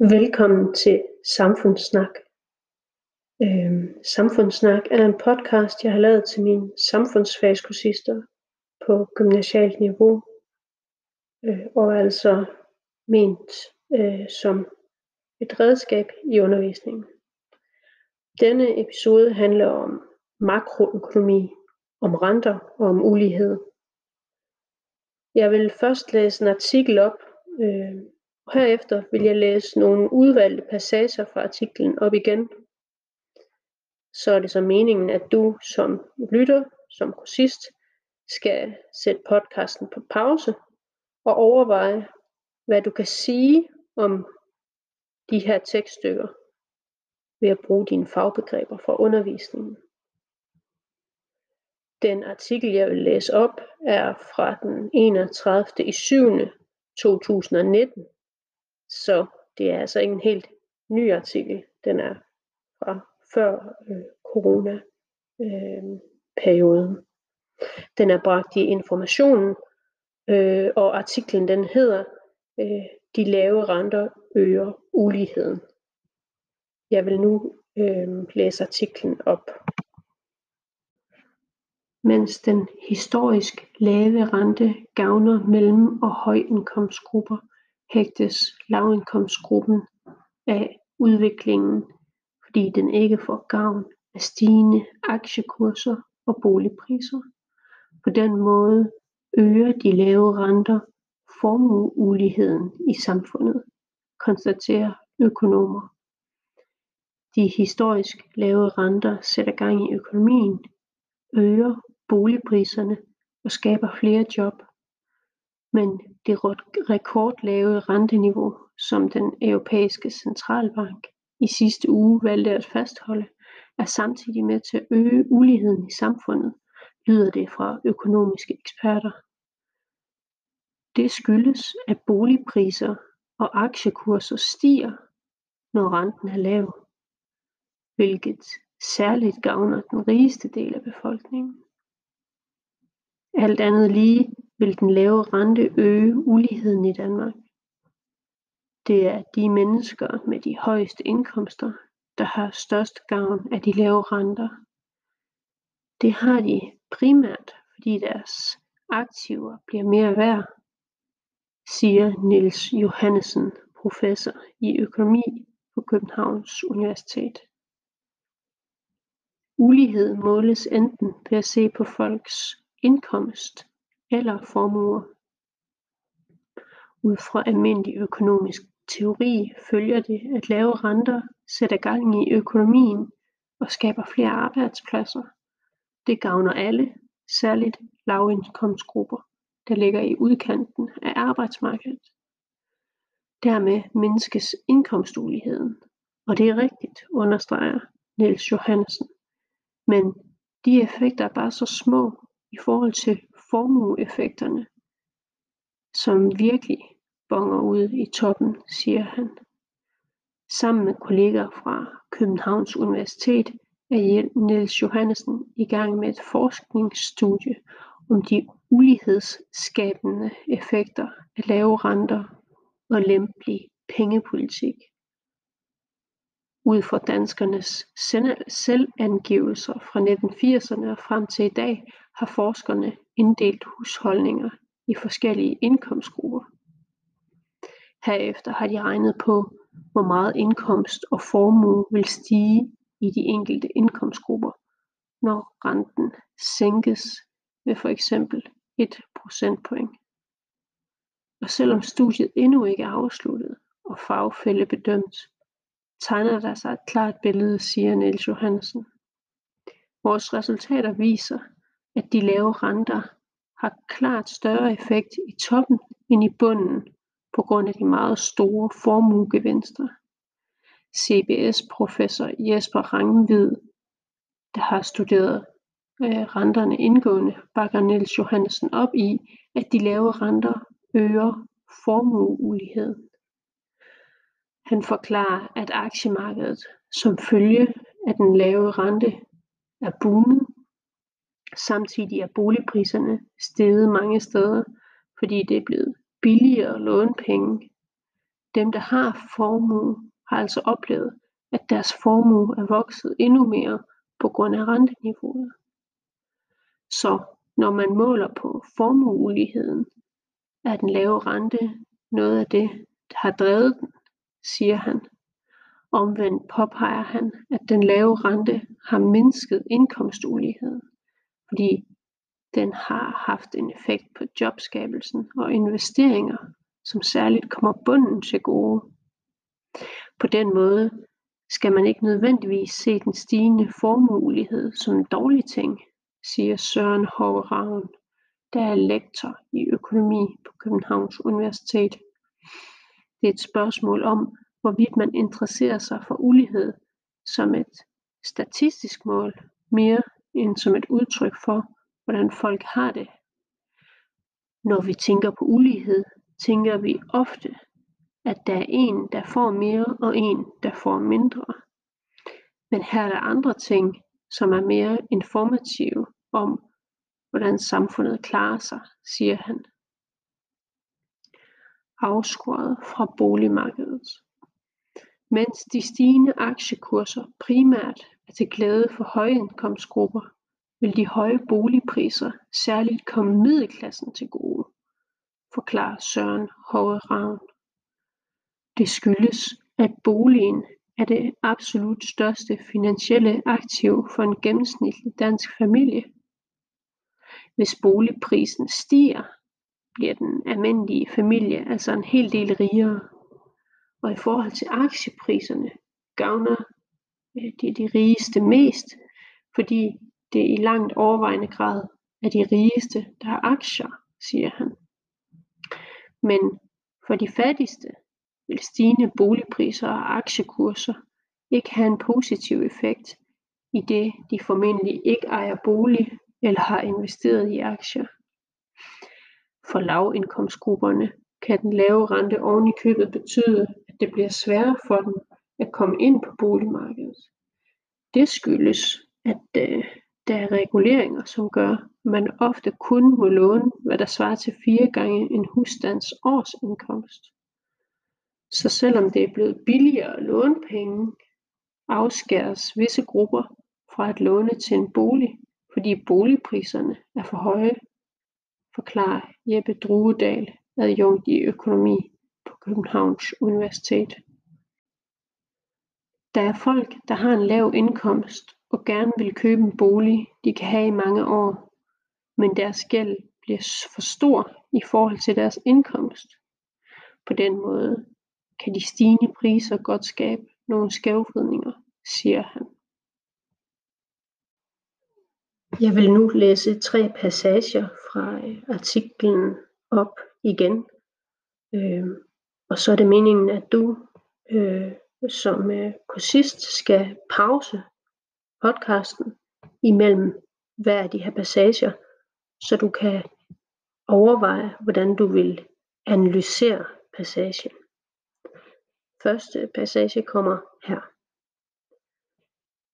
Velkommen til Samfundssnak. Øhm, Samfundssnak er en podcast, jeg har lavet til mine samfundsfagskursister på gymnasialt niveau, øh, og altså ment øh, som et redskab i undervisningen. Denne episode handler om makroøkonomi, om renter og om ulighed. Jeg vil først læse en artikel op, øh, herefter vil jeg læse nogle udvalgte passager fra artiklen op igen. Så er det så meningen, at du som lytter, som kursist, skal sætte podcasten på pause og overveje, hvad du kan sige om de her tekststykker ved at bruge dine fagbegreber fra undervisningen. Den artikel, jeg vil læse op, er fra den 31. i 7. 2019, så det er altså ikke en helt ny artikel. Den er fra før øh, corona øh, perioden. Den er bragt i informationen, øh, og artiklen den hedder øh, De lave renter øger uligheden. Jeg vil nu øh, læse artiklen op. Mens den historisk lave rente gavner mellem- og højindkomstgrupper, hægtes lavindkomstgruppen af udviklingen, fordi den ikke får gavn af stigende aktiekurser og boligpriser. På den måde øger de lave renter formueuligheden i samfundet, konstaterer økonomer. De historisk lave renter sætter gang i økonomien, øger boligpriserne og skaber flere job. Men det rekordlave renteniveau, som den europæiske centralbank i sidste uge valgte at fastholde, er samtidig med til at øge uligheden i samfundet, lyder det fra økonomiske eksperter. Det skyldes, at boligpriser og aktiekurser stiger, når renten er lav, hvilket særligt gavner den rigeste del af befolkningen. Alt andet lige vil den lave rente øge uligheden i Danmark. Det er de mennesker med de højeste indkomster, der har størst gavn af de lave renter. Det har de primært, fordi deres aktiver bliver mere værd, siger Niels Johannesen, professor i økonomi på Københavns Universitet. Ulighed måles enten ved at se på folks indkomst eller formuer. Ud fra almindelig økonomisk teori følger det, at lave renter sætter gang i økonomien og skaber flere arbejdspladser. Det gavner alle, særligt lavindkomstgrupper, der ligger i udkanten af arbejdsmarkedet. Dermed mindskes indkomstuligheden, og det er rigtigt, understreger Niels Johansen. Men de effekter er bare så små i forhold til formueeffekterne, som virkelig bonger ud i toppen, siger han. Sammen med kolleger fra Københavns Universitet er Niels Johannesen i gang med et forskningsstudie om de ulighedsskabende effekter af lave renter og lempelig pengepolitik. Ud fra danskernes selvangivelser fra 1980'erne og frem til i dag har forskerne inddelt husholdninger i forskellige indkomstgrupper. Herefter har de regnet på, hvor meget indkomst og formue vil stige i de enkelte indkomstgrupper, når renten sænkes med for eksempel 1 procentpoint. Og selvom studiet endnu ikke er afsluttet og fagfælde bedømt, tegner der sig et klart billede, siger Niels Johansen. Vores resultater viser, at de lave renter har klart større effekt i toppen end i bunden på grund af de meget store formuegevinster. CBS-professor Jesper Rangvid, der har studeret øh, renterne indgående, bakker Niels Johansen op i, at de lave renter øger formueuligheden. Han forklarer, at aktiemarkedet som følge af den lave rente er boomet. Samtidig er boligpriserne steget mange steder, fordi det er blevet billigere at låne penge. dem, der har formue, har altså oplevet, at deres formue er vokset endnu mere på grund af renteniveauet. Så når man måler på formueuligheden, er den lave rente noget af det, der har drevet den, siger han. Omvendt påpeger han, at den lave rente har mindsket indkomstuligheden, fordi den har haft en effekt på jobskabelsen og investeringer, som særligt kommer bunden til gode. På den måde skal man ikke nødvendigvis se den stigende formueulighed som en dårlig ting, siger Søren Hove Ravn, der er lektor i økonomi på Københavns Universitet. Det er et spørgsmål om, hvorvidt man interesserer sig for ulighed som et statistisk mål mere end som et udtryk for, hvordan folk har det. Når vi tænker på ulighed, tænker vi ofte, at der er en, der får mere, og en, der får mindre. Men her er der andre ting, som er mere informative om, hvordan samfundet klarer sig, siger han. Afskåret fra boligmarkedet. Mens de stigende aktiekurser primært er til glæde for højindkomstgrupper, vil de høje boligpriser særligt komme middelklassen til gode, forklarer Søren Hove Ravn. Det skyldes, at boligen er det absolut største finansielle aktiv for en gennemsnitlig dansk familie. Hvis boligprisen stiger, bliver den almindelige familie altså en hel del rigere. Og i forhold til aktiepriserne gavner de de rigeste mest, fordi det i langt overvejende grad er de rigeste, der har aktier, siger han. Men for de fattigste vil stigende boligpriser og aktiekurser ikke have en positiv effekt, i det de formentlig ikke ejer bolig eller har investeret i aktier. For lavindkomstgrupperne kan den lave rente oven i købet betyde, at det bliver sværere for dem at komme ind på boligmarkedet. Det skyldes, at øh, der er reguleringer, som gør, at man ofte kun må låne, hvad der svarer til fire gange en husstands årsindkomst. Så selvom det er blevet billigere at låne penge, afskæres visse grupper fra at låne til en bolig, fordi boligpriserne er for høje, forklarer Jeppe Druedal, adjunkt i økonomi på Københavns Universitet. Der er folk, der har en lav indkomst og gerne vil købe en bolig, de kan have i mange år, men deres gæld bliver for stor i forhold til deres indkomst. På den måde kan de stigende priser godt skabe nogle skævvridninger, siger han. Jeg vil nu læse tre passager fra øh, artiklen op igen. Øh, og så er det meningen, at du øh, som øh, kursist skal pause podcasten imellem hver af de her passager, så du kan overveje, hvordan du vil analysere passagen. Første passage kommer her.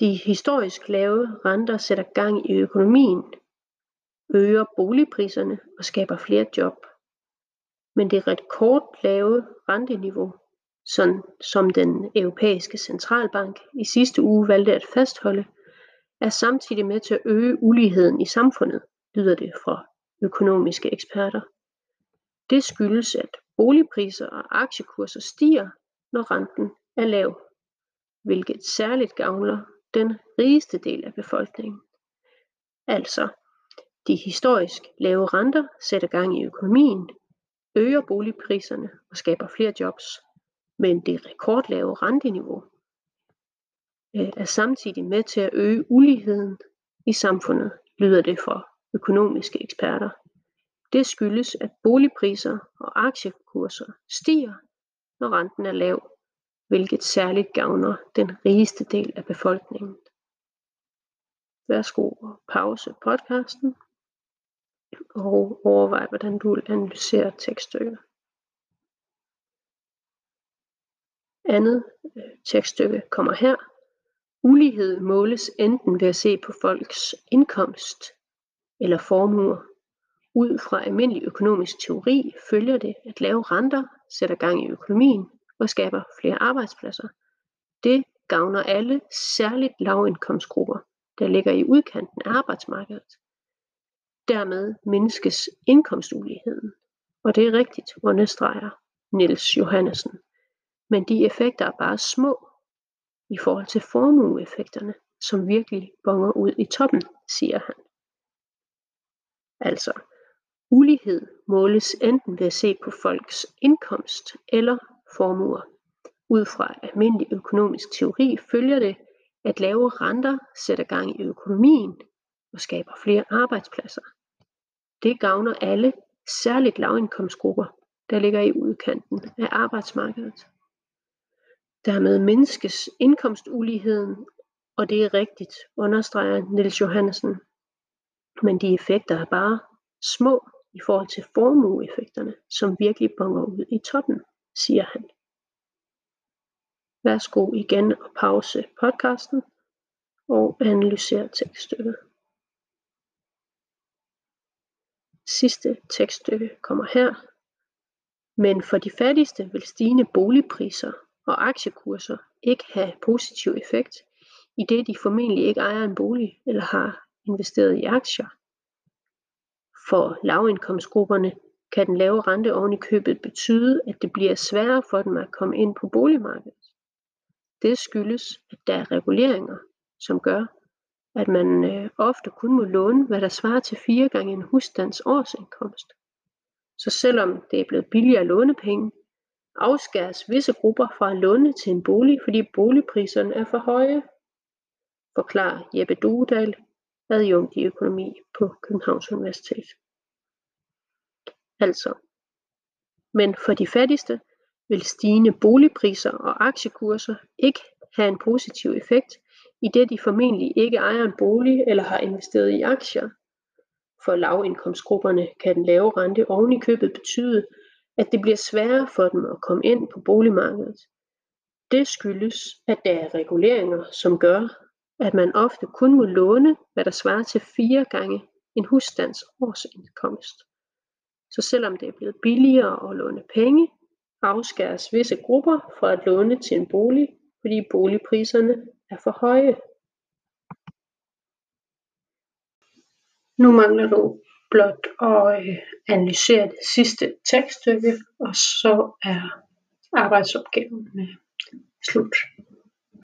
De historisk lave renter sætter gang i økonomien, øger boligpriserne og skaber flere job. Men det rekordlave renteniveau, sådan som den europæiske centralbank i sidste uge valgte at fastholde, er samtidig med til at øge uligheden i samfundet, lyder det fra økonomiske eksperter. Det skyldes, at boligpriser og aktiekurser stiger, når renten er lav, hvilket særligt gavner den rigeste del af befolkningen. Altså, de historisk lave renter sætter gang i økonomien, øger boligpriserne og skaber flere jobs. Men det rekordlave renteniveau øh, er samtidig med til at øge uligheden i samfundet, lyder det for økonomiske eksperter. Det skyldes, at boligpriser og aktiekurser stiger, når renten er lav, hvilket særligt gavner den rigeste del af befolkningen. Værsgo og pause podcasten og overvej, hvordan du analysere tekststykket. Andet øh, tekststykke kommer her. Ulighed måles enten ved at se på folks indkomst eller formuer. Ud fra almindelig økonomisk teori følger det, at lave renter sætter gang i økonomien, og skaber flere arbejdspladser. Det gavner alle, særligt lavindkomstgrupper, der ligger i udkanten af arbejdsmarkedet. Dermed mindskes indkomstuligheden, og det er rigtigt, understreger Niels Johannesen. Men de effekter er bare små i forhold til formueeffekterne, som virkelig bonger ud i toppen, siger han. Altså, ulighed måles enten ved at se på folks indkomst eller formuer. Ud fra almindelig økonomisk teori følger det, at lave renter sætter gang i økonomien og skaber flere arbejdspladser. Det gavner alle, særligt lavindkomstgrupper, der ligger i udkanten af arbejdsmarkedet. Dermed mindskes indkomstuligheden, og det er rigtigt, understreger Niels Johannesen. Men de effekter er bare små i forhold til formueeffekterne, som virkelig bonger ud i toppen, siger han. Værsgo igen og pause podcasten og analyser tekststykket. Sidste tekststykke kommer her. Men for de fattigste vil stigende boligpriser og aktiekurser ikke have positiv effekt, i det de formentlig ikke ejer en bolig eller har investeret i aktier. For lavindkomstgrupperne kan den lave rente oven i købet betyde, at det bliver sværere for dem at komme ind på boligmarkedet. Det skyldes, at der er reguleringer, som gør, at man øh, ofte kun må låne, hvad der svarer til fire gange en husstands årsindkomst. Så selvom det er blevet billigere at låne penge, afskæres visse grupper fra at låne til en bolig, fordi boligpriserne er for høje, forklarer Jeppe Duedal, adjunkt i økonomi på Københavns Universitet. Altså, men for de fattigste vil stigende boligpriser og aktiekurser ikke have en positiv effekt, i det de formentlig ikke ejer en bolig eller har investeret i aktier. For lavindkomstgrupperne kan den lave rente oven i købet betyde, at det bliver sværere for dem at komme ind på boligmarkedet. Det skyldes, at der er reguleringer, som gør, at man ofte kun må låne, hvad der svarer til fire gange en husstands årsindkomst. Så selvom det er blevet billigere at låne penge, afskæres visse grupper fra at låne til en bolig, fordi boligpriserne er for høje. Nu mangler du blot at øh, analysere det sidste tekststykke, og så er arbejdsopgaven øh, slut.